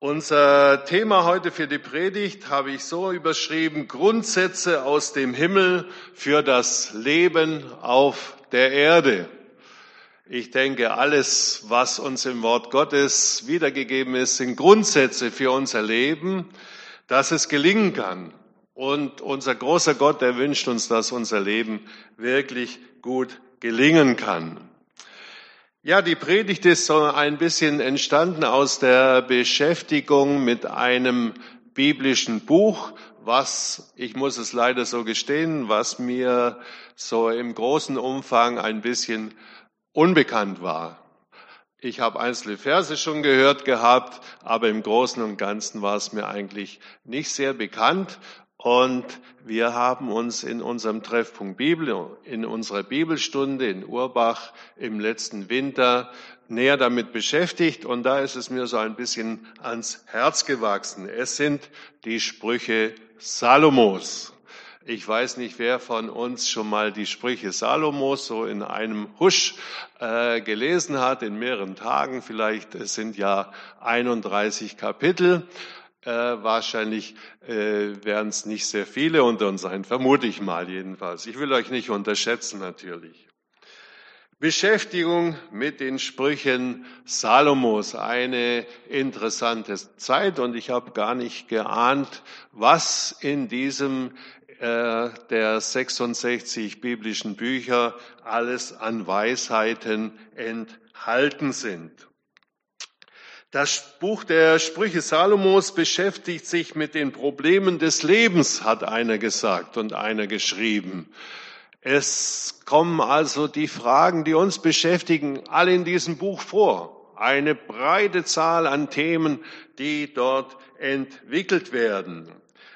Unser Thema heute für die Predigt habe ich so überschrieben, Grundsätze aus dem Himmel für das Leben auf der Erde. Ich denke, alles, was uns im Wort Gottes wiedergegeben ist, sind Grundsätze für unser Leben, dass es gelingen kann. Und unser großer Gott, der wünscht uns, dass unser Leben wirklich gut gelingen kann. Ja, die Predigt ist so ein bisschen entstanden aus der Beschäftigung mit einem biblischen Buch, was, ich muss es leider so gestehen, was mir so im großen Umfang ein bisschen unbekannt war. Ich habe einzelne Verse schon gehört gehabt, aber im Großen und Ganzen war es mir eigentlich nicht sehr bekannt. Und wir haben uns in unserem Treffpunkt Bibel, in unserer Bibelstunde in Urbach im letzten Winter näher damit beschäftigt. Und da ist es mir so ein bisschen ans Herz gewachsen. Es sind die Sprüche Salomos. Ich weiß nicht, wer von uns schon mal die Sprüche Salomos so in einem Husch äh, gelesen hat, in mehreren Tagen. Vielleicht es sind ja 31 Kapitel. Äh, wahrscheinlich äh, werden es nicht sehr viele unter uns sein, vermute ich mal jedenfalls. Ich will euch nicht unterschätzen natürlich. Beschäftigung mit den Sprüchen Salomos, eine interessante Zeit und ich habe gar nicht geahnt, was in diesem äh, der 66 biblischen Bücher alles an Weisheiten enthalten sind. Das Buch der Sprüche Salomos beschäftigt sich mit den Problemen des Lebens, hat einer gesagt und einer geschrieben. Es kommen also die Fragen, die uns beschäftigen, alle in diesem Buch vor. Eine breite Zahl an Themen, die dort entwickelt werden.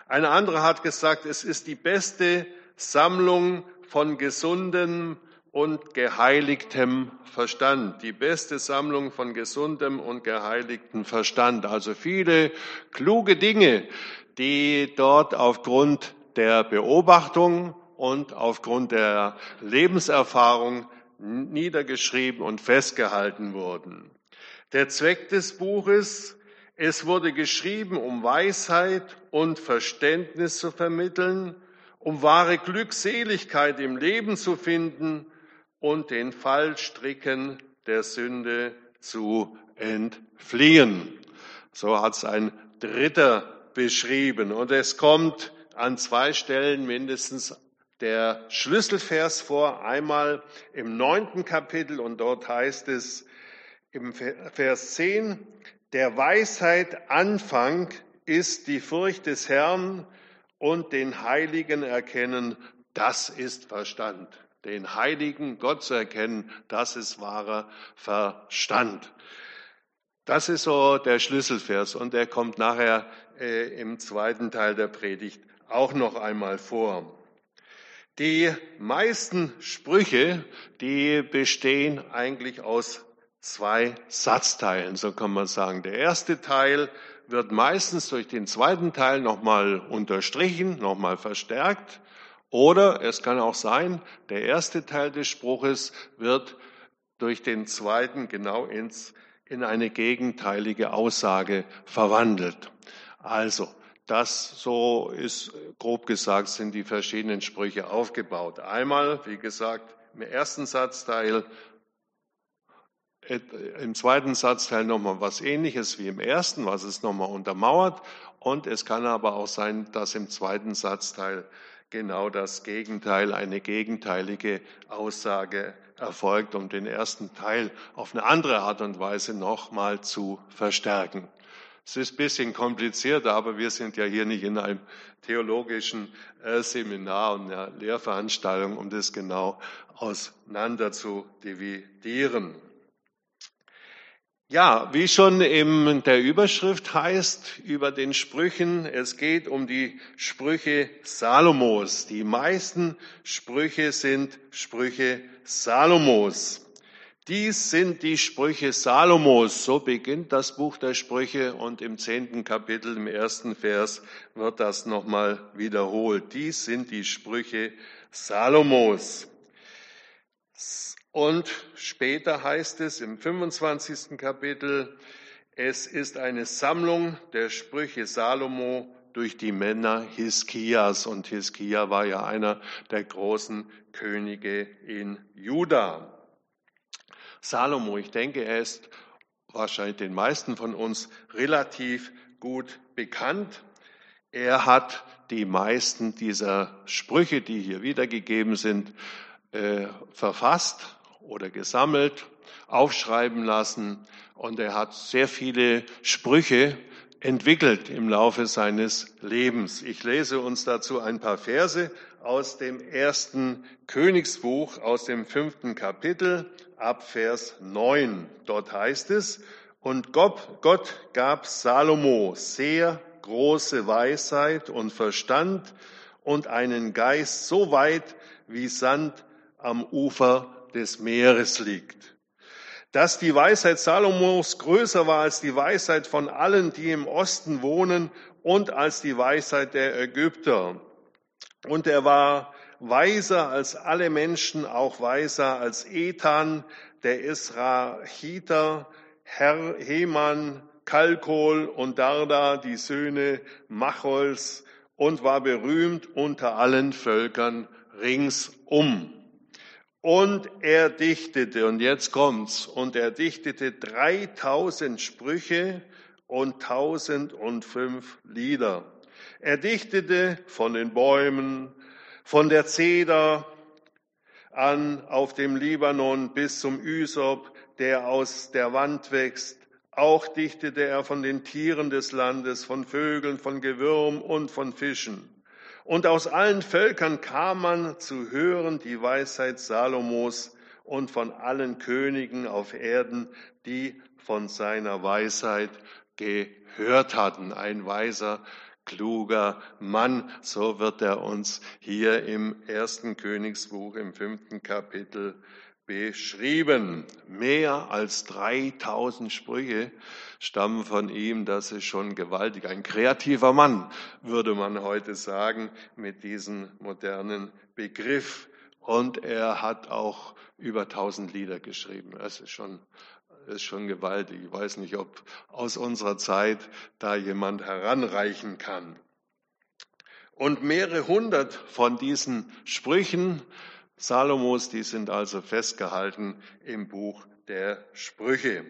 Eine andere hat gesagt, es ist die beste Sammlung von gesundem und geheiligtem Verstand. Die beste Sammlung von gesundem und geheiligtem Verstand. Also viele kluge Dinge, die dort aufgrund der Beobachtung und aufgrund der Lebenserfahrung niedergeschrieben und festgehalten wurden. Der Zweck des Buches, es wurde geschrieben, um Weisheit und Verständnis zu vermitteln, um wahre Glückseligkeit im Leben zu finden und den Fallstricken der Sünde zu entfliehen. So hat es ein Dritter beschrieben. Und es kommt an zwei Stellen mindestens der Schlüsselvers vor. Einmal im neunten Kapitel und dort heißt es im Vers 10, der Weisheit Anfang ist die Furcht des Herrn und den Heiligen erkennen, das ist Verstand den heiligen Gott zu erkennen, das ist wahrer Verstand. Das ist so der Schlüsselvers und der kommt nachher äh, im zweiten Teil der Predigt auch noch einmal vor. Die meisten Sprüche, die bestehen eigentlich aus zwei Satzteilen, so kann man sagen. Der erste Teil wird meistens durch den zweiten Teil nochmal unterstrichen, nochmal verstärkt. Oder es kann auch sein, der erste Teil des Spruches wird durch den zweiten genau ins, in eine gegenteilige Aussage verwandelt. Also, das so ist, grob gesagt, sind die verschiedenen Sprüche aufgebaut. Einmal, wie gesagt, im ersten Satzteil, im zweiten Satzteil nochmal was ähnliches wie im ersten, was es nochmal untermauert. Und es kann aber auch sein, dass im zweiten Satzteil genau das Gegenteil, eine gegenteilige Aussage erfolgt, um den ersten Teil auf eine andere Art und Weise nochmal zu verstärken. Es ist ein bisschen kompliziert, aber wir sind ja hier nicht in einem theologischen äh, Seminar und einer Lehrveranstaltung, um das genau auseinander zu dividieren. Ja, wie schon in der Überschrift heißt über den Sprüchen, es geht um die Sprüche Salomos. Die meisten Sprüche sind Sprüche Salomos. Dies sind die Sprüche Salomos. So beginnt das Buch der Sprüche und im zehnten Kapitel, im ersten Vers wird das nochmal wiederholt. Dies sind die Sprüche Salomos. Und später heißt es im 25. Kapitel, Es ist eine Sammlung der Sprüche Salomo durch die Männer Hiskias. Und Hiskia war ja einer der großen Könige in Juda. Salomo, ich denke, er ist wahrscheinlich den meisten von uns relativ gut bekannt. Er hat die meisten dieser Sprüche, die hier wiedergegeben sind, äh, verfasst oder gesammelt, aufschreiben lassen. Und er hat sehr viele Sprüche entwickelt im Laufe seines Lebens. Ich lese uns dazu ein paar Verse aus dem ersten Königsbuch, aus dem fünften Kapitel, ab Vers 9. Dort heißt es, und Gott, Gott gab Salomo sehr große Weisheit und Verstand und einen Geist so weit wie Sand am Ufer des Meeres liegt. Dass die Weisheit Salomos größer war als die Weisheit von allen, die im Osten wohnen und als die Weisheit der Ägypter. Und er war weiser als alle Menschen, auch weiser als Ethan, der Israeliter, Herr Heman, Kalkol und Darda, die Söhne Machols, und war berühmt unter allen Völkern ringsum. Und er dichtete, und jetzt kommt's, und er dichtete 3000 Sprüche und 1005 Lieder. Er dichtete von den Bäumen, von der Zeder an auf dem Libanon bis zum Ysop, der aus der Wand wächst. Auch dichtete er von den Tieren des Landes, von Vögeln, von Gewürm und von Fischen. Und aus allen Völkern kam man zu hören die Weisheit Salomos und von allen Königen auf Erden, die von seiner Weisheit gehört hatten. Ein weiser, kluger Mann, so wird er uns hier im ersten Königsbuch im fünften Kapitel beschrieben. Mehr als 3000 Sprüche stammen von ihm. Das ist schon gewaltig. Ein kreativer Mann, würde man heute sagen, mit diesem modernen Begriff. Und er hat auch über 1000 Lieder geschrieben. Das ist schon, ist schon gewaltig. Ich weiß nicht, ob aus unserer Zeit da jemand heranreichen kann. Und mehrere hundert von diesen Sprüchen Salomos, die sind also festgehalten im Buch der Sprüche.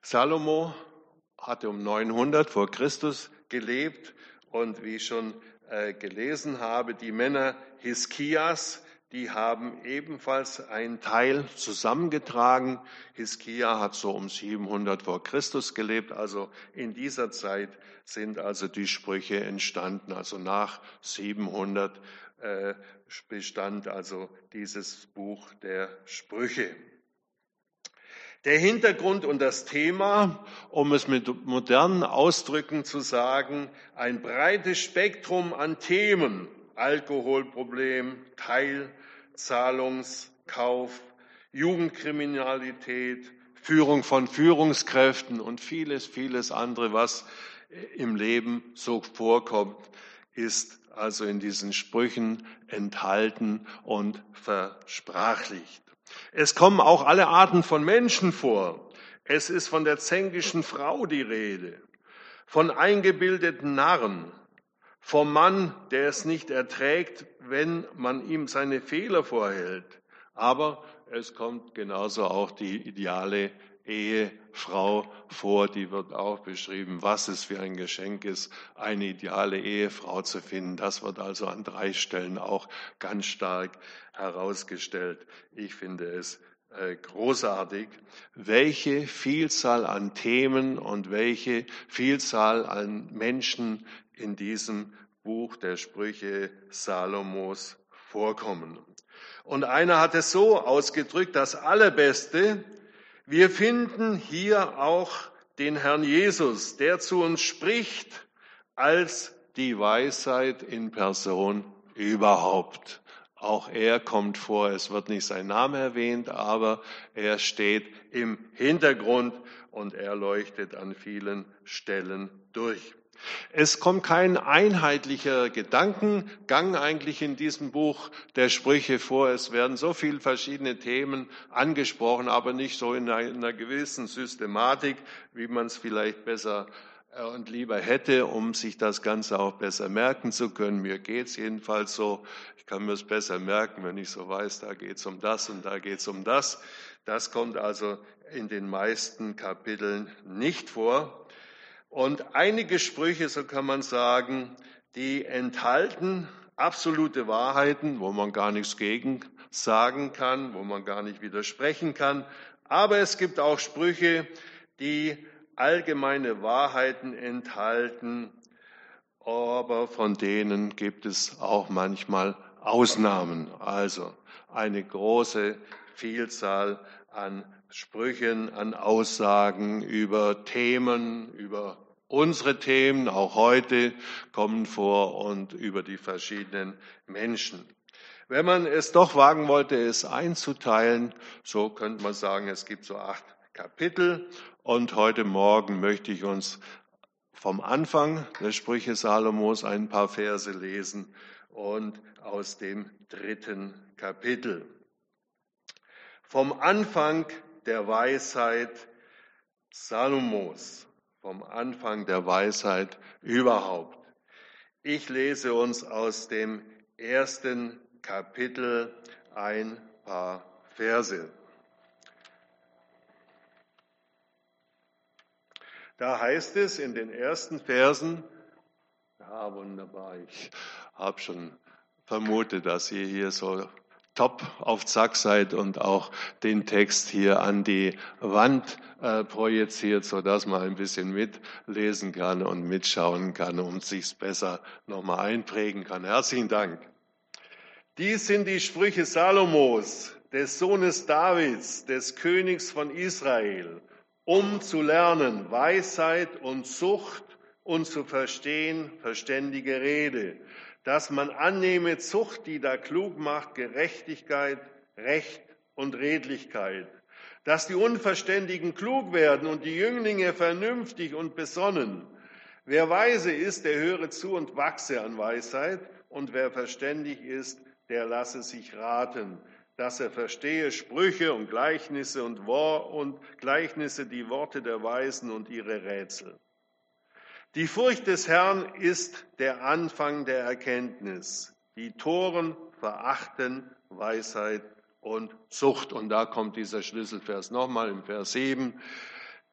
Salomo hatte um 900 vor Christus gelebt und wie ich schon äh, gelesen habe, die Männer Hiskias, die haben ebenfalls einen Teil zusammengetragen. Hiskia hat so um 700 vor Christus gelebt, also in dieser Zeit sind also die Sprüche entstanden, also nach 700 äh, bestand also dieses Buch der Sprüche. Der Hintergrund und das Thema, um es mit modernen Ausdrücken zu sagen, ein breites Spektrum an Themen, Alkoholproblem, Teilzahlungskauf, Jugendkriminalität, Führung von Führungskräften und vieles, vieles andere, was im Leben so vorkommt, ist also in diesen Sprüchen enthalten und versprachlicht. Es kommen auch alle Arten von Menschen vor. Es ist von der zänkischen Frau die Rede, von eingebildeten Narren, vom Mann, der es nicht erträgt, wenn man ihm seine Fehler vorhält. Aber es kommt genauso auch die ideale Ehefrau vor, die wird auch beschrieben, was es für ein Geschenk ist, eine ideale Ehefrau zu finden. Das wird also an drei Stellen auch ganz stark herausgestellt. Ich finde es äh, großartig, welche Vielzahl an Themen und welche Vielzahl an Menschen in diesem Buch der Sprüche Salomos vorkommen. Und einer hat es so ausgedrückt, das Allerbeste wir finden hier auch den Herrn Jesus, der zu uns spricht als die Weisheit in Person überhaupt. Auch er kommt vor, es wird nicht sein Name erwähnt, aber er steht im Hintergrund und er leuchtet an vielen Stellen durch. Es kommt kein einheitlicher Gedankengang eigentlich in diesem Buch der Sprüche vor. Es werden so viele verschiedene Themen angesprochen, aber nicht so in einer, gewissen Systematik, wie man es vielleicht besser äh, und lieber hätte, um sich das Ganze auch besser merken zu können. Mir geht's jedenfalls so. Ich kann mir es besser merken, wenn ich so weiß, da geht's um das und da geht's um das. Das kommt also in den meisten Kapiteln nicht vor. Und einige Sprüche, so kann man sagen, die enthalten absolute Wahrheiten, wo man gar nichts gegen sagen kann, wo man gar nicht widersprechen kann. Aber es gibt auch Sprüche, die allgemeine Wahrheiten enthalten, aber von denen gibt es auch manchmal Ausnahmen. Also eine große Vielzahl an Sprüchen, an Aussagen über Themen, über unsere Themen, auch heute kommen vor und über die verschiedenen Menschen. Wenn man es doch wagen wollte, es einzuteilen, so könnte man sagen, es gibt so acht Kapitel und heute Morgen möchte ich uns vom Anfang der Sprüche Salomos ein paar Verse lesen und aus dem dritten Kapitel. Vom Anfang der Weisheit Salomos, vom Anfang der Weisheit überhaupt. Ich lese uns aus dem ersten Kapitel ein paar Verse. Da heißt es in den ersten Versen, ja wunderbar, ich habe schon vermutet, dass ihr hier so top auf Zack seid und auch den Text hier an die Wand äh, projiziert, so dass man ein bisschen mitlesen kann und mitschauen kann und sich's besser nochmal einprägen kann. Herzlichen Dank. Dies sind die Sprüche Salomos, des Sohnes Davids, des Königs von Israel, um zu lernen Weisheit und Zucht und zu verstehen verständige Rede dass man annehme Zucht, die da klug macht, Gerechtigkeit, Recht und Redlichkeit, dass die Unverständigen klug werden und die Jünglinge vernünftig und besonnen. Wer weise ist, der höre zu und wachse an Weisheit, und wer verständig ist, der lasse sich raten, dass er verstehe Sprüche und Gleichnisse und, Wor und Gleichnisse, die Worte der Weisen und ihre Rätsel. Die Furcht des Herrn ist der Anfang der Erkenntnis. Die Toren verachten Weisheit und Zucht. Und da kommt dieser Schlüsselvers nochmal im Vers 7.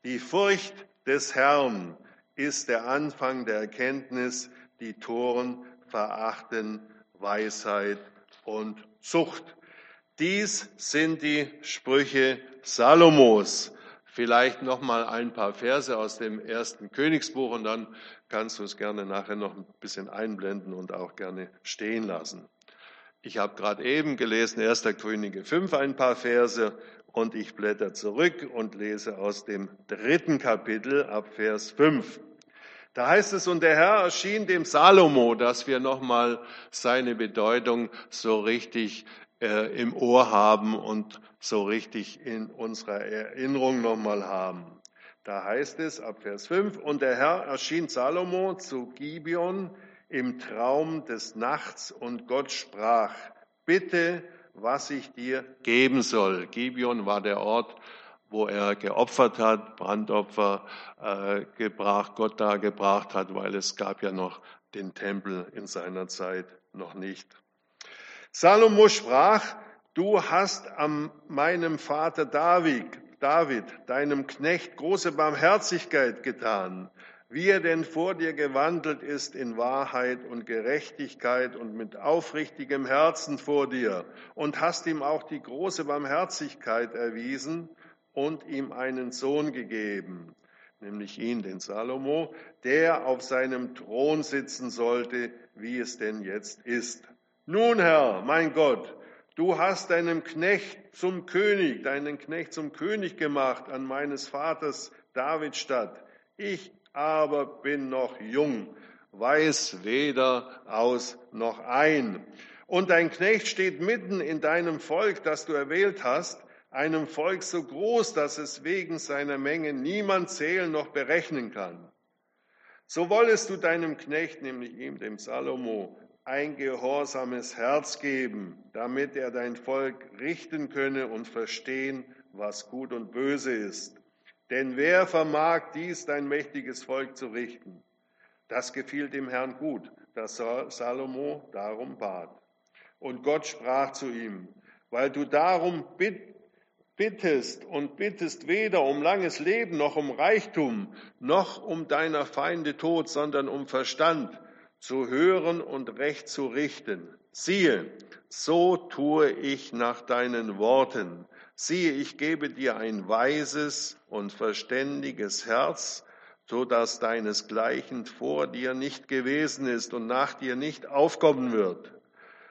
Die Furcht des Herrn ist der Anfang der Erkenntnis. Die Toren verachten Weisheit und Zucht. Dies sind die Sprüche Salomos. Vielleicht noch mal ein paar Verse aus dem ersten Königsbuch und dann kannst du es gerne nachher noch ein bisschen einblenden und auch gerne stehen lassen. Ich habe gerade eben gelesen, 1. Könige 5 ein paar Verse und ich blätter zurück und lese aus dem dritten Kapitel ab Vers 5. Da heißt es, und der Herr erschien dem Salomo, dass wir nochmal seine Bedeutung so richtig äh, im Ohr haben und so richtig in unserer Erinnerung nochmal haben. Da heißt es ab Vers 5, und der Herr erschien Salomo zu Gibeon im Traum des Nachts und Gott sprach, bitte, was ich dir geben soll. Gibeon war der Ort, wo er geopfert hat, Brandopfer äh, gebracht, Gott da gebracht hat, weil es gab ja noch den Tempel in seiner Zeit noch nicht. Salomo sprach, du hast an meinem Vater David, David, deinem Knecht, große Barmherzigkeit getan, wie er denn vor dir gewandelt ist in Wahrheit und Gerechtigkeit und mit aufrichtigem Herzen vor dir und hast ihm auch die große Barmherzigkeit erwiesen und ihm einen Sohn gegeben, nämlich ihn, den Salomo, der auf seinem Thron sitzen sollte, wie es denn jetzt ist. Nun, Herr, mein Gott, du hast deinem Knecht zum König, deinen Knecht zum König gemacht an meines Vaters David Stadt. Ich aber bin noch jung, weiß weder aus noch ein. Und dein Knecht steht mitten in deinem Volk, das du erwählt hast, einem Volk so groß, dass es wegen seiner Menge niemand zählen noch berechnen kann. So wollest du deinem Knecht, nämlich ihm, dem Salomo, ein gehorsames Herz geben, damit er dein Volk richten könne und verstehen, was gut und böse ist. Denn wer vermag dies, dein mächtiges Volk zu richten? Das gefiel dem Herrn gut, dass Salomo darum bat. Und Gott sprach zu ihm, weil du darum bittest und bittest weder um langes Leben noch um Reichtum noch um deiner Feinde Tod, sondern um Verstand zu hören und recht zu richten. Siehe, so tue ich nach deinen Worten. Siehe, ich gebe dir ein weises und verständiges Herz, so dass deinesgleichen vor dir nicht gewesen ist und nach dir nicht aufkommen wird.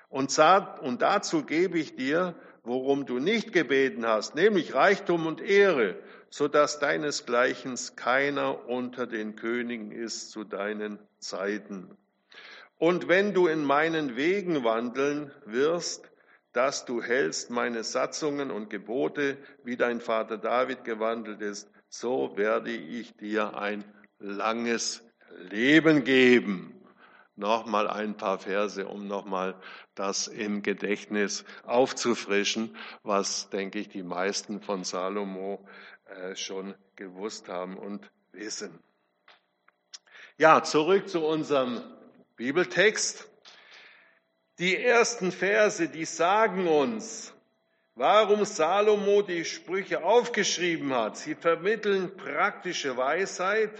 Und, dazu gebe ich dir, worum du nicht gebeten hast, nämlich Reichtum und Ehre, so dass deinesgleichen keiner unter den Königen ist zu deinen Zeiten. Und wenn du in meinen Wegen wandeln wirst, dass du hältst meine Satzungen und Gebote, wie dein Vater David gewandelt ist, so werde ich dir ein langes Leben geben. Nochmal ein paar Verse, um nochmal das im Gedächtnis aufzufrischen, was, denke ich, die meisten von Salomo äh, schon gewusst haben und wissen. Ja, zurück zu unserem Bibeltext. Die ersten Verse, die sagen uns, warum Salomo die Sprüche aufgeschrieben hat. Sie vermitteln praktische Weisheit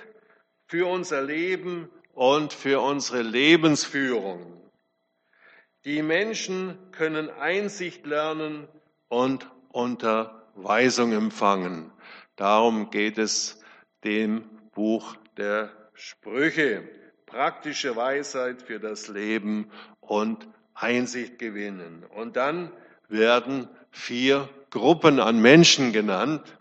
für unser Leben und für unsere Lebensführung. Die Menschen können Einsicht lernen und Unterweisung empfangen. Darum geht es dem Buch der Sprüche. Praktische Weisheit für das Leben und Einsicht gewinnen. Und dann werden vier Gruppen an Menschen genannt.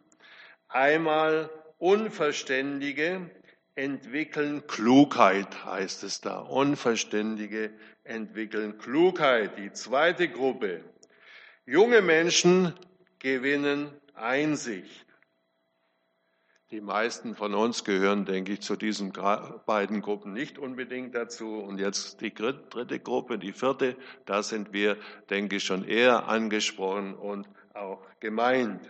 Einmal Unverständige entwickeln Klugheit, heißt es da. Unverständige entwickeln Klugheit. Die zweite Gruppe. Junge Menschen gewinnen Einsicht. Die meisten von uns gehören, denke ich, zu diesen beiden Gruppen nicht unbedingt dazu. Und jetzt die dritte Gruppe, die vierte, da sind wir, denke ich, schon eher angesprochen und auch gemeint.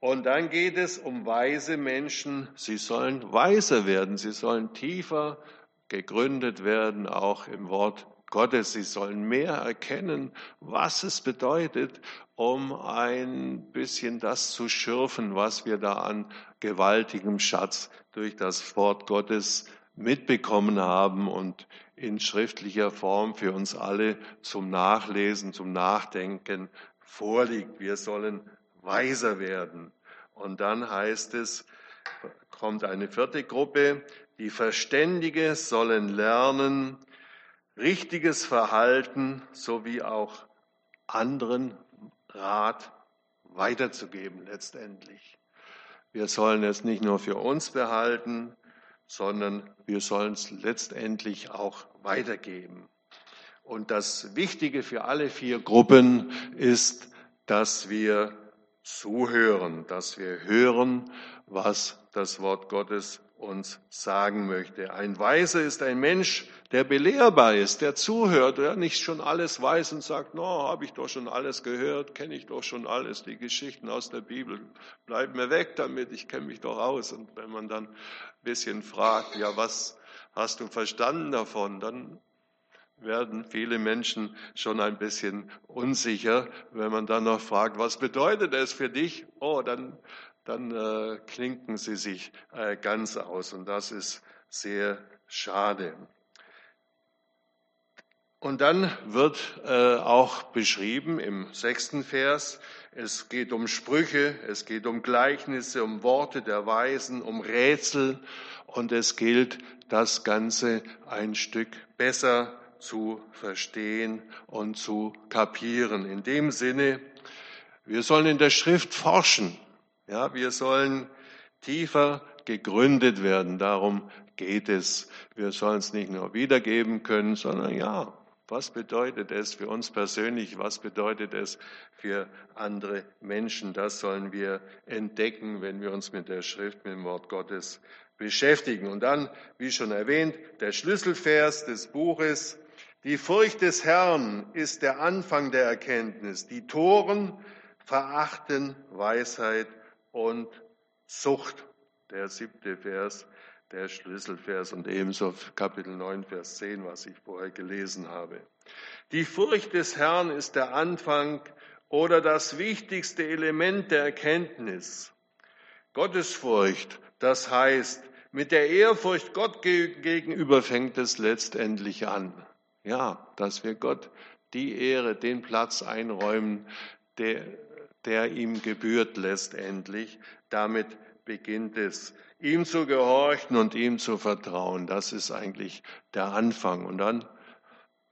Und dann geht es um weise Menschen. Sie sollen weiser werden, sie sollen tiefer gegründet werden, auch im Wort Gottes. Sie sollen mehr erkennen, was es bedeutet, um ein bisschen das zu schürfen, was wir da an gewaltigem Schatz durch das Wort Gottes mitbekommen haben und in schriftlicher Form für uns alle zum Nachlesen, zum Nachdenken vorliegt. Wir sollen weiser werden. Und dann heißt es, kommt eine vierte Gruppe, die Verständige sollen lernen, richtiges Verhalten sowie auch anderen Rat weiterzugeben letztendlich. Wir sollen es nicht nur für uns behalten, sondern wir sollen es letztendlich auch weitergeben. Und das Wichtige für alle vier Gruppen ist, dass wir zuhören, dass wir hören, was das Wort Gottes uns sagen möchte. Ein Weiser ist ein Mensch, der belehrbar ist, der zuhört, der nicht schon alles weiß und sagt, no, habe ich doch schon alles gehört, kenne ich doch schon alles, die Geschichten aus der Bibel, bleib mir weg damit, ich kenne mich doch aus. Und wenn man dann ein bisschen fragt, ja, was hast du verstanden davon, dann werden viele Menschen schon ein bisschen unsicher, wenn man dann noch fragt, was bedeutet es für dich? Oh, dann dann äh, klinken sie sich äh, ganz aus und das ist sehr schade. Und dann wird äh, auch beschrieben im sechsten Vers, es geht um Sprüche, es geht um Gleichnisse, um Worte der Weisen, um Rätsel und es gilt, das Ganze ein Stück besser zu verstehen und zu kapieren. In dem Sinne, wir sollen in der Schrift forschen. Ja, wir sollen tiefer gegründet werden. Darum geht es. Wir sollen es nicht nur wiedergeben können, sondern ja, Was bedeutet es für uns persönlich? Was bedeutet es für andere Menschen? Das sollen wir entdecken, wenn wir uns mit der Schrift, mit dem Wort Gottes beschäftigen. Und dann, wie schon erwähnt, der Schlüsselvers des Buches. Die Furcht des Herrn ist der Anfang der Erkenntnis. Die Toren verachten Weisheit und Zucht. Der siebte Vers, der Schlüsselvers und ebenso Kapitel 9, Vers 10, was ich vorher gelesen habe. Die Furcht des Herrn ist der Anfang oder das wichtigste Element der Erkenntnis. Gottesfurcht, das heißt, mit der Ehrfurcht Gott gegenüber fängt es letztendlich an. Ja, dass wir Gott die Ehre, den Platz einräumen, der, der ihm gebührt letztendlich. Damit beginnt es. Ihm zu gehorchen und ihm zu vertrauen, das ist eigentlich der Anfang. Und dann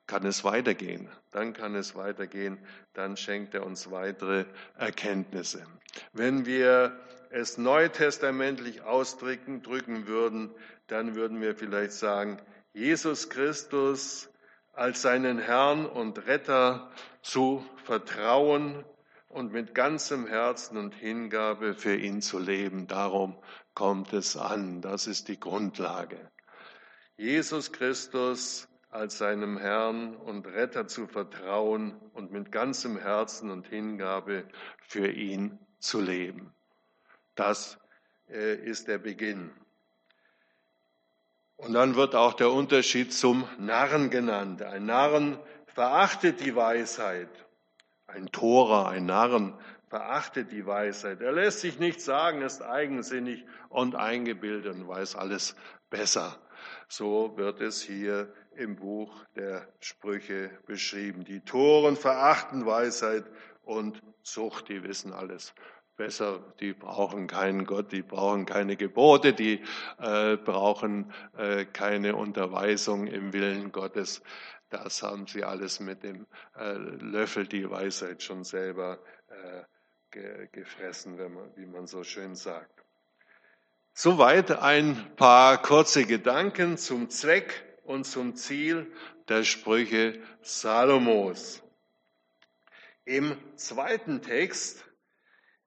kann es weitergehen. Dann kann es weitergehen. Dann schenkt er uns weitere Erkenntnisse. Wenn wir es neutestamentlich ausdrücken drücken würden, dann würden wir vielleicht sagen, Jesus Christus als seinen Herrn und Retter zu vertrauen und mit ganzem Herzen und Hingabe für ihn zu leben. Darum kommt es an. Das ist die Grundlage. Jesus Christus als seinem Herrn und Retter zu vertrauen und mit ganzem Herzen und Hingabe für ihn zu leben. Das äh, ist der Beginn. Und dann wird auch der Unterschied zum Narren genannt. Ein Narren verachtet die Weisheit ein Torer, ein Narren verachtet die Weisheit. Er lässt sich nichts sagen, ist eigensinnig und eingebildet und weiß alles besser. So wird es hier im Buch der Sprüche beschrieben. Die Toren verachten Weisheit und Zucht, die wissen alles besser, die brauchen keinen Gott, die brauchen keine Gebote, die äh, brauchen äh, keine Unterweisung im Willen Gottes. Das haben sie alles mit dem äh, Löffel die Weisheit schon selber äh, ge gefressen, man, wie man so schön sagt. Soweit ein paar kurze Gedanken zum Zweck und zum Ziel der Sprüche Salomos. Im zweiten Text,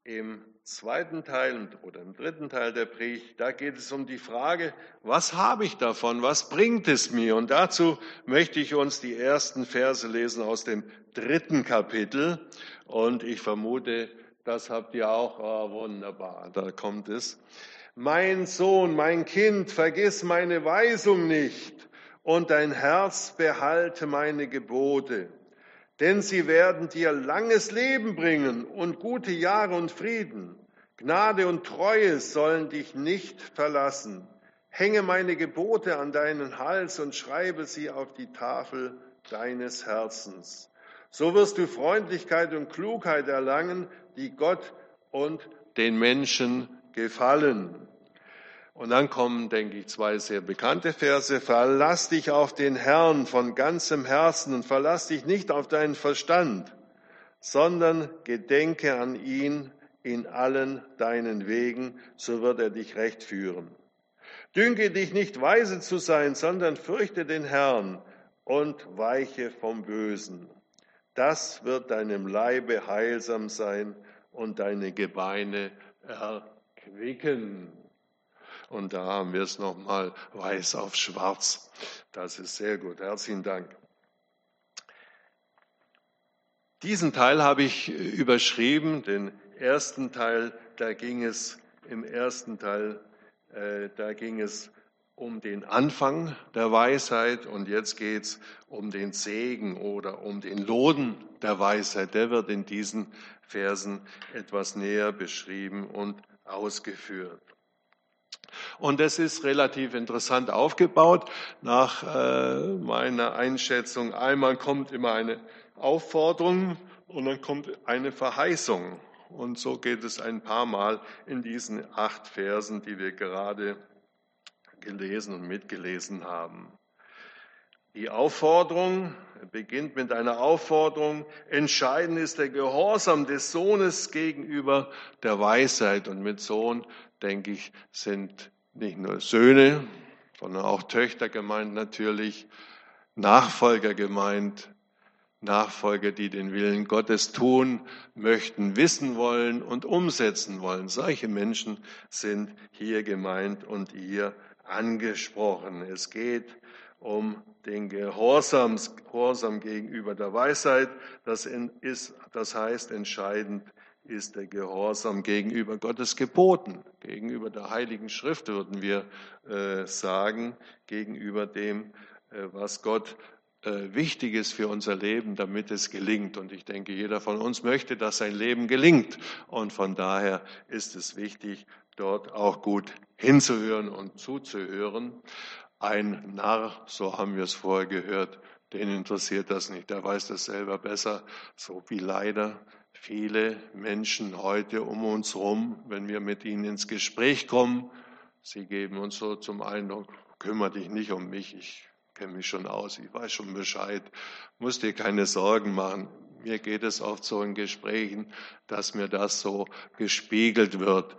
im zweiten Teil oder im dritten Teil der Predigt, da geht es um die Frage, was habe ich davon, was bringt es mir? Und dazu möchte ich uns die ersten Verse lesen aus dem dritten Kapitel. Und ich vermute, das habt ihr auch. Oh, wunderbar, da kommt es. Mein Sohn, mein Kind, vergiss meine Weisung nicht und dein Herz behalte meine Gebote denn sie werden dir langes Leben bringen und gute Jahre und Frieden. Gnade und Treue sollen dich nicht verlassen. Hänge meine Gebote an deinen Hals und schreibe sie auf die Tafel deines Herzens. So wirst du Freundlichkeit und Klugheit erlangen, die Gott und den Menschen gefallen. Und dann kommen, denke ich, zwei sehr bekannte Verse. Verlass dich auf den Herrn von ganzem Herzen und verlass dich nicht auf deinen Verstand, sondern gedenke an ihn in allen deinen Wegen, so wird er dich recht führen. Dünke dich nicht weise zu sein, sondern fürchte den Herrn und weiche vom Bösen. Das wird deinem Leibe heilsam sein und deine Gebeine erquicken. Und da haben wir es nochmal weiß auf schwarz. Das ist sehr gut. Herzlichen Dank. Diesen Teil habe ich überschrieben, den ersten Teil, da ging es im ersten Teil, äh, da ging es um den Anfang der Weisheit und jetzt geht es um den Segen oder um den Lohn der Weisheit. Der wird in diesen Versen etwas näher beschrieben und ausgeführt. Und das ist relativ interessant aufgebaut. Nach äh, meiner Einschätzung, einmal kommt immer eine Aufforderung und dann kommt eine Verheißung. Und so geht es ein paar Mal in diesen acht Versen, die wir gerade gelesen und mitgelesen haben. Die Aufforderung beginnt mit einer Aufforderung. Entscheidend ist der Gehorsam des Sohnes gegenüber der Weisheit. Und mit Sohn, denke ich, sind nicht nur Söhne, sondern auch Töchter gemeint natürlich. Nachfolger gemeint, Nachfolger, die den Willen Gottes tun möchten, wissen wollen und umsetzen wollen. Solche Menschen sind hier gemeint und hier angesprochen. Es geht um den Gehorsam, Gehorsam gegenüber der Weisheit. Das, ist, das heißt, entscheidend ist der Gehorsam gegenüber Gottes Geboten, gegenüber der Heiligen Schrift, würden wir äh, sagen, gegenüber dem, äh, was Gott äh, wichtig ist für unser Leben, damit es gelingt. Und ich denke, jeder von uns möchte, dass sein Leben gelingt. Und von daher ist es wichtig, dort auch gut hinzuhören und zuzuhören. Ein Narr, so haben wir es vorher gehört, den interessiert das nicht. Der weiß das selber besser, so wie leider viele Menschen heute um uns herum, wenn wir mit ihnen ins Gespräch kommen. Sie geben uns so zum Eindruck, kümmere dich nicht um mich, ich kenne mich schon aus, ich weiß schon Bescheid, muss dir keine Sorgen machen. Mir geht es oft so in Gesprächen, dass mir das so gespiegelt wird.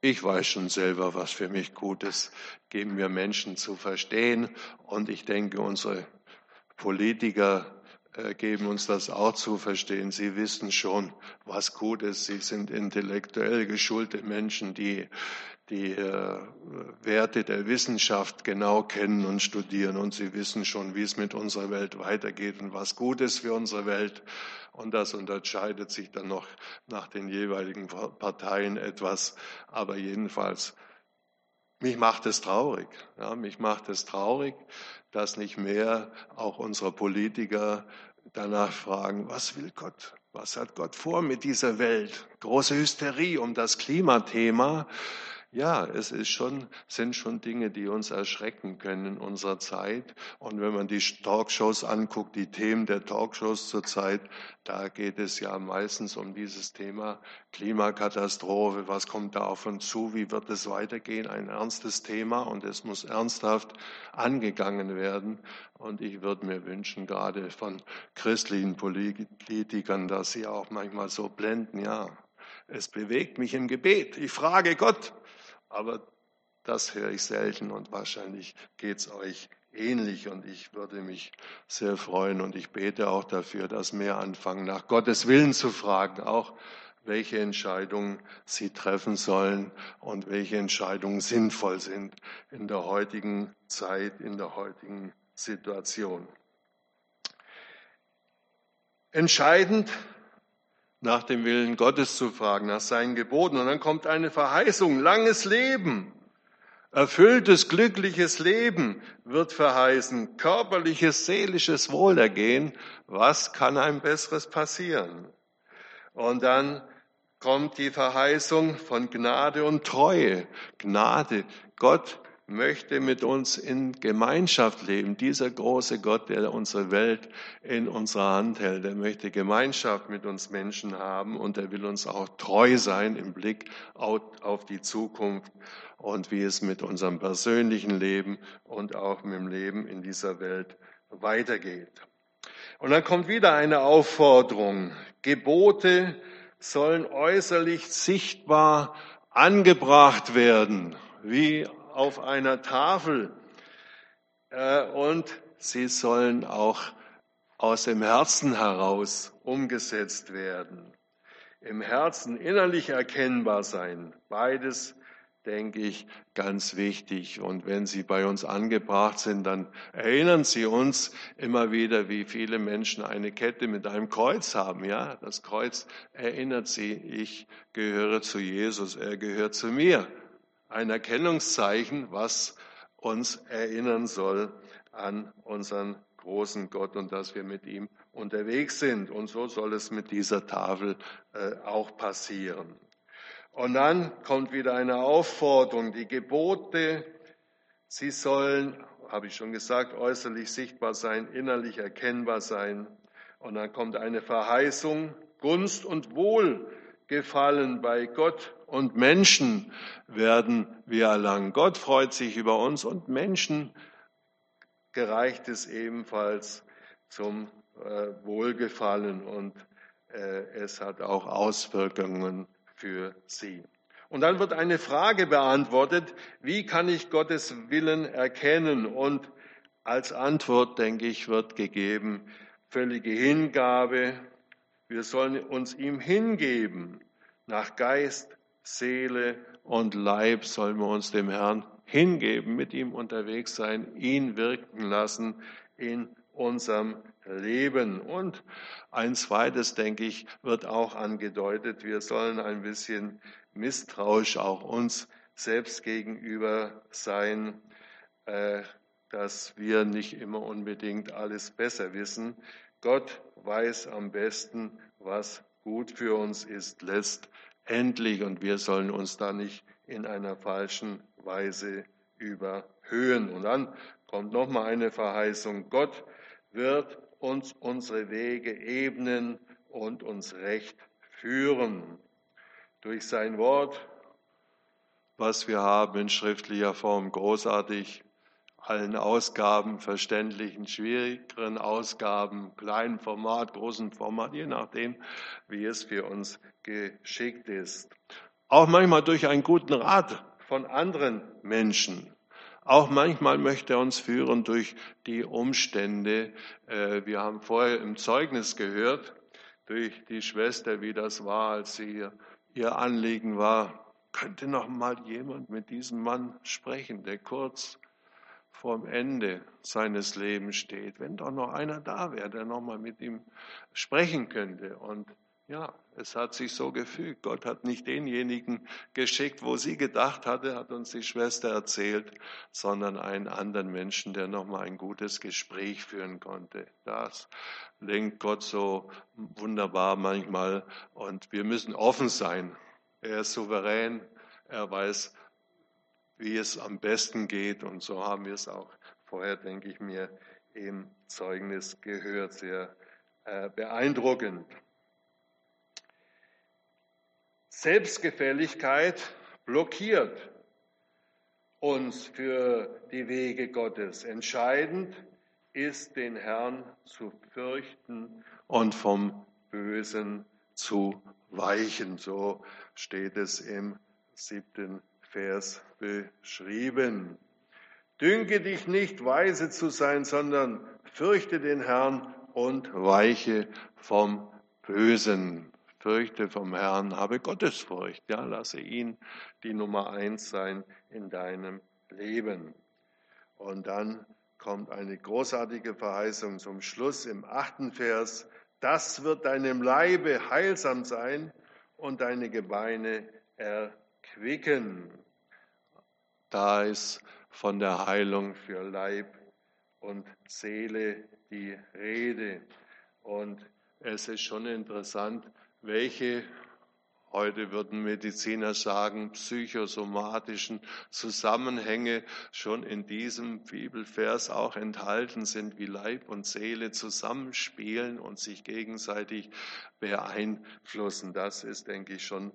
Ich weiß schon selber, was für mich gut ist, geben wir Menschen zu verstehen. Und ich denke, unsere Politiker geben uns das auch zu verstehen. Sie wissen schon, was gut ist. Sie sind intellektuell geschulte Menschen, die die äh, Werte der Wissenschaft genau kennen und studieren. Und sie wissen schon, wie es mit unserer Welt weitergeht und was gut ist für unsere Welt. Und das unterscheidet sich dann noch nach den jeweiligen Parteien etwas. Aber jedenfalls, mich macht es traurig. Ja, mich macht es traurig, dass nicht mehr auch unsere Politiker danach fragen, was will Gott? Was hat Gott vor mit dieser Welt? Große Hysterie um das Klimathema. Ja, es ist schon, sind schon Dinge, die uns erschrecken können in unserer Zeit. Und wenn man die Talkshows anguckt, die Themen der Talkshows zurzeit, da geht es ja meistens um dieses Thema Klimakatastrophe. Was kommt da auf uns zu? Wie wird es weitergehen? Ein ernstes Thema und es muss ernsthaft angegangen werden. Und ich würde mir wünschen, gerade von christlichen Politikern, dass sie auch manchmal so blenden, ja, es bewegt mich im Gebet. Ich frage Gott, aber das höre ich selten und wahrscheinlich geht es euch ähnlich und ich würde mich sehr freuen und ich bete auch dafür, dass mehr anfangen, nach Gottes Willen zu fragen, auch welche Entscheidungen sie treffen sollen und welche Entscheidungen sinnvoll sind in der heutigen Zeit, in der heutigen Situation. Entscheidend nach dem Willen Gottes zu fragen, nach seinen Geboten. Und dann kommt eine Verheißung, langes Leben, erfülltes, glückliches Leben wird verheißen, körperliches, seelisches Wohlergehen. Was kann ein besseres passieren? Und dann kommt die Verheißung von Gnade und Treue. Gnade, Gott möchte mit uns in Gemeinschaft leben. Dieser große Gott, der unsere Welt in unserer Hand hält, der möchte Gemeinschaft mit uns Menschen haben und er will uns auch treu sein im Blick auf die Zukunft und wie es mit unserem persönlichen Leben und auch mit dem Leben in dieser Welt weitergeht. Und dann kommt wieder eine Aufforderung. Gebote sollen äußerlich sichtbar angebracht werden, wie auf einer Tafel äh, und sie sollen auch aus dem Herzen heraus umgesetzt werden. Im Herzen innerlich erkennbar sein. Beides denke ich, ganz wichtig. Und wenn sie bei uns angebracht sind, dann erinnern sie uns immer wieder, wie viele Menschen eine Kette mit einem Kreuz haben. Ja, das Kreuz erinnert sie, ich gehöre zu Jesus, er gehört zu mir ein Erkennungszeichen, was uns erinnern soll an unseren großen Gott und dass wir mit ihm unterwegs sind. Und so soll es mit dieser Tafel äh, auch passieren. Und dann kommt wieder eine Aufforderung, die Gebote, sie sollen, habe ich schon gesagt, äußerlich sichtbar sein, innerlich erkennbar sein. Und dann kommt eine Verheißung, Gunst und Wohlgefallen bei Gott und Menschen werden wir erlangen. Gott freut sich über uns und Menschen gereicht es ebenfalls zum äh, Wohlgefallen und äh, es hat auch Auswirkungen für sie. Und dann wird eine Frage beantwortet, wie kann ich Gottes Willen erkennen? Und als Antwort, denke ich, wird gegeben völlige Hingabe. Wir sollen uns ihm hingeben. Nach Geist, Seele und Leib sollen wir uns dem Herrn hingeben, mit ihm unterwegs sein, ihn wirken lassen in unserem Leben. Und ein zweites, denke ich, wird auch angedeutet, wir sollen ein bisschen misstrauisch auch uns selbst gegenüber sein, äh, dass wir nicht immer unbedingt alles besser wissen. Gott weiß am besten, was gut für uns ist, letztendlich. Und wir sollen uns da nicht in einer falschen Weise überhöhen. Und dann kommt nochmal eine Verheißung. Gott wird uns unsere Wege ebnen und uns recht führen. Durch sein Wort, was wir haben in schriftlicher Form, großartig, allen Ausgaben, verständlichen, schwierigeren Ausgaben, kleinen Format, großen Format, je nachdem, wie es für uns geschickt ist. Auch manchmal durch einen guten Rat von anderen Menschen. Auch manchmal möchte er uns führen durch die Umstände. Äh, wir haben vorher im Zeugnis gehört, durch die Schwester, wie das war, als sie ihr Anliegen war, könnte noch mal jemand mit diesem Mann sprechen, der kurz vorm Ende seines Lebens steht. Wenn doch noch einer da wäre, der noch mal mit ihm sprechen könnte. Und ja, es hat sich so gefügt. Gott hat nicht denjenigen geschickt, wo sie gedacht hatte, hat uns die Schwester erzählt, sondern einen anderen Menschen, der nochmal ein gutes Gespräch führen konnte. Das lenkt Gott so wunderbar manchmal und wir müssen offen sein. Er ist souverän, er weiß, wie es am besten geht und so haben wir es auch vorher, denke ich mir, im Zeugnis gehört. Sehr äh, beeindruckend. Selbstgefälligkeit blockiert uns für die Wege Gottes. Entscheidend ist, den Herrn zu fürchten und vom Bösen zu weichen. So steht es im siebten Vers beschrieben. Dünke dich nicht, weise zu sein, sondern fürchte den Herrn und weiche vom Bösen fürchte vom Herrn, habe Gottesfurcht. Ja, lasse ihn die Nummer eins sein in deinem Leben. Und dann kommt eine großartige Verheißung zum Schluss im achten Vers. Das wird deinem Leibe heilsam sein und deine Gebeine erquicken. Da ist von der Heilung für Leib und Seele die Rede. Und es ist schon interessant, welche, heute würden Mediziner sagen, psychosomatischen Zusammenhänge schon in diesem Bibelvers auch enthalten sind, wie Leib und Seele zusammenspielen und sich gegenseitig beeinflussen. Das ist, denke ich, schon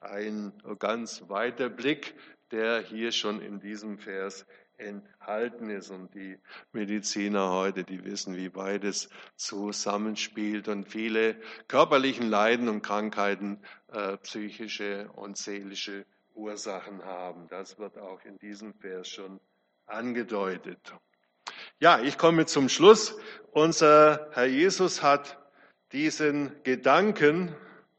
ein ganz weiter Blick, der hier schon in diesem Vers enthalten ist. Und die Mediziner heute, die wissen, wie beides zusammenspielt und viele körperlichen Leiden und Krankheiten äh, psychische und seelische Ursachen haben. Das wird auch in diesem Vers schon angedeutet. Ja, ich komme zum Schluss. Unser Herr Jesus hat diesen Gedanken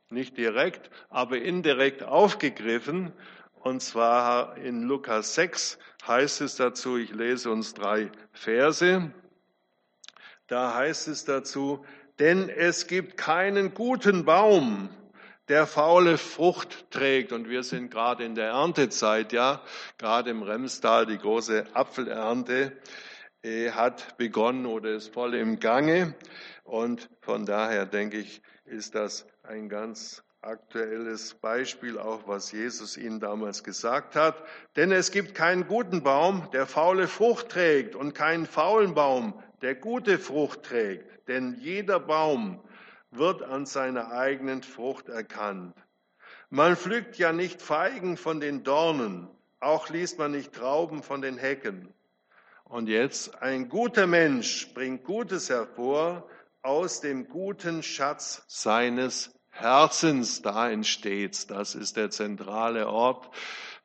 nicht direkt, aber indirekt aufgegriffen und zwar in Lukas 6 heißt es dazu, ich lese uns drei Verse, da heißt es dazu, denn es gibt keinen guten Baum, der faule Frucht trägt. Und wir sind gerade in der Erntezeit, ja, gerade im Remstal, die große Apfelernte äh, hat begonnen oder ist voll im Gange. Und von daher denke ich, ist das ein ganz aktuelles Beispiel auch, was Jesus ihnen damals gesagt hat. Denn es gibt keinen guten Baum, der faule Frucht trägt und keinen faulen Baum, der gute Frucht trägt. Denn jeder Baum wird an seiner eigenen Frucht erkannt. Man pflückt ja nicht Feigen von den Dornen, auch liest man nicht Trauben von den Hecken. Und jetzt, ein guter Mensch bringt Gutes hervor aus dem guten Schatz seines Herzens, da entsteht's. Das ist der zentrale Ort.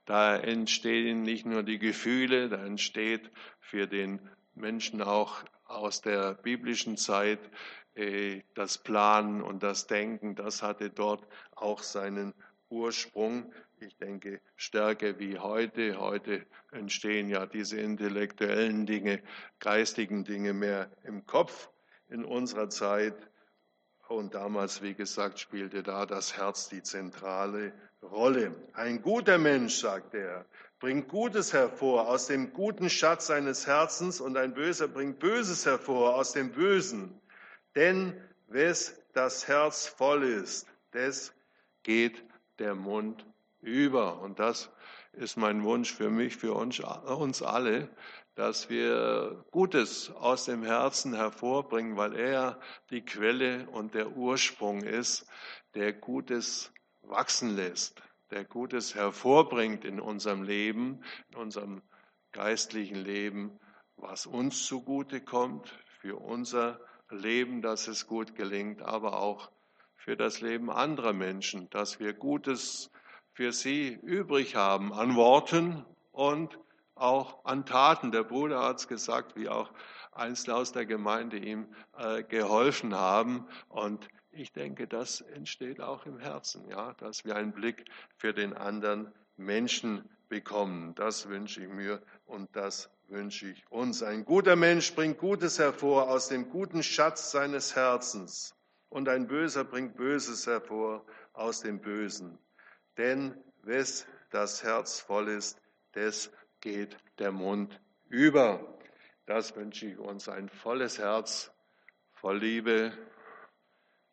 Da entstehen nicht nur die Gefühle, da entsteht für den Menschen auch aus der biblischen Zeit äh, das Planen und das Denken, das hatte dort auch seinen Ursprung. Ich denke, stärker wie heute. Heute entstehen ja diese intellektuellen Dinge, geistigen Dinge mehr im Kopf. In unserer Zeit und damals, wie gesagt, spielte da das Herz die zentrale Rolle. Ein guter Mensch, sagt er, bringt Gutes hervor aus dem guten Schatz seines Herzens und ein Böser bringt Böses hervor aus dem Bösen. Denn wes das Herz voll ist, des geht der Mund über. Und das ist mein Wunsch für mich, für uns, uns alle, dass wir Gutes aus dem Herzen hervorbringen, weil er die Quelle und der Ursprung ist, der Gutes wachsen lässt, der Gutes hervorbringt in unserem Leben, in unserem geistlichen Leben, was uns zugute kommt, für unser Leben, dass es gut gelingt, aber auch für das Leben anderer Menschen, dass wir Gutes für sie übrig haben an Worten und auch an Taten. Der Bruder hat es gesagt, wie auch Einzelne aus der Gemeinde ihm äh, geholfen haben. Und ich denke, das entsteht auch im Herzen, ja, dass wir einen Blick für den anderen Menschen bekommen. Das wünsche ich mir und das wünsche ich uns. Ein guter Mensch bringt Gutes hervor aus dem guten Schatz seines Herzens und ein Böser bringt Böses hervor aus dem Bösen. Denn wes das Herz voll ist, des geht der Mund über. Das wünsche ich uns ein volles Herz voll Liebe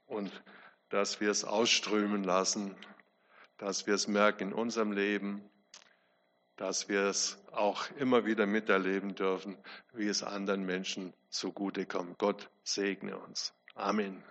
und dass wir es ausströmen lassen, dass wir es merken in unserem Leben, dass wir es auch immer wieder miterleben dürfen, wie es anderen Menschen zugute kommt. Gott segne uns. Amen.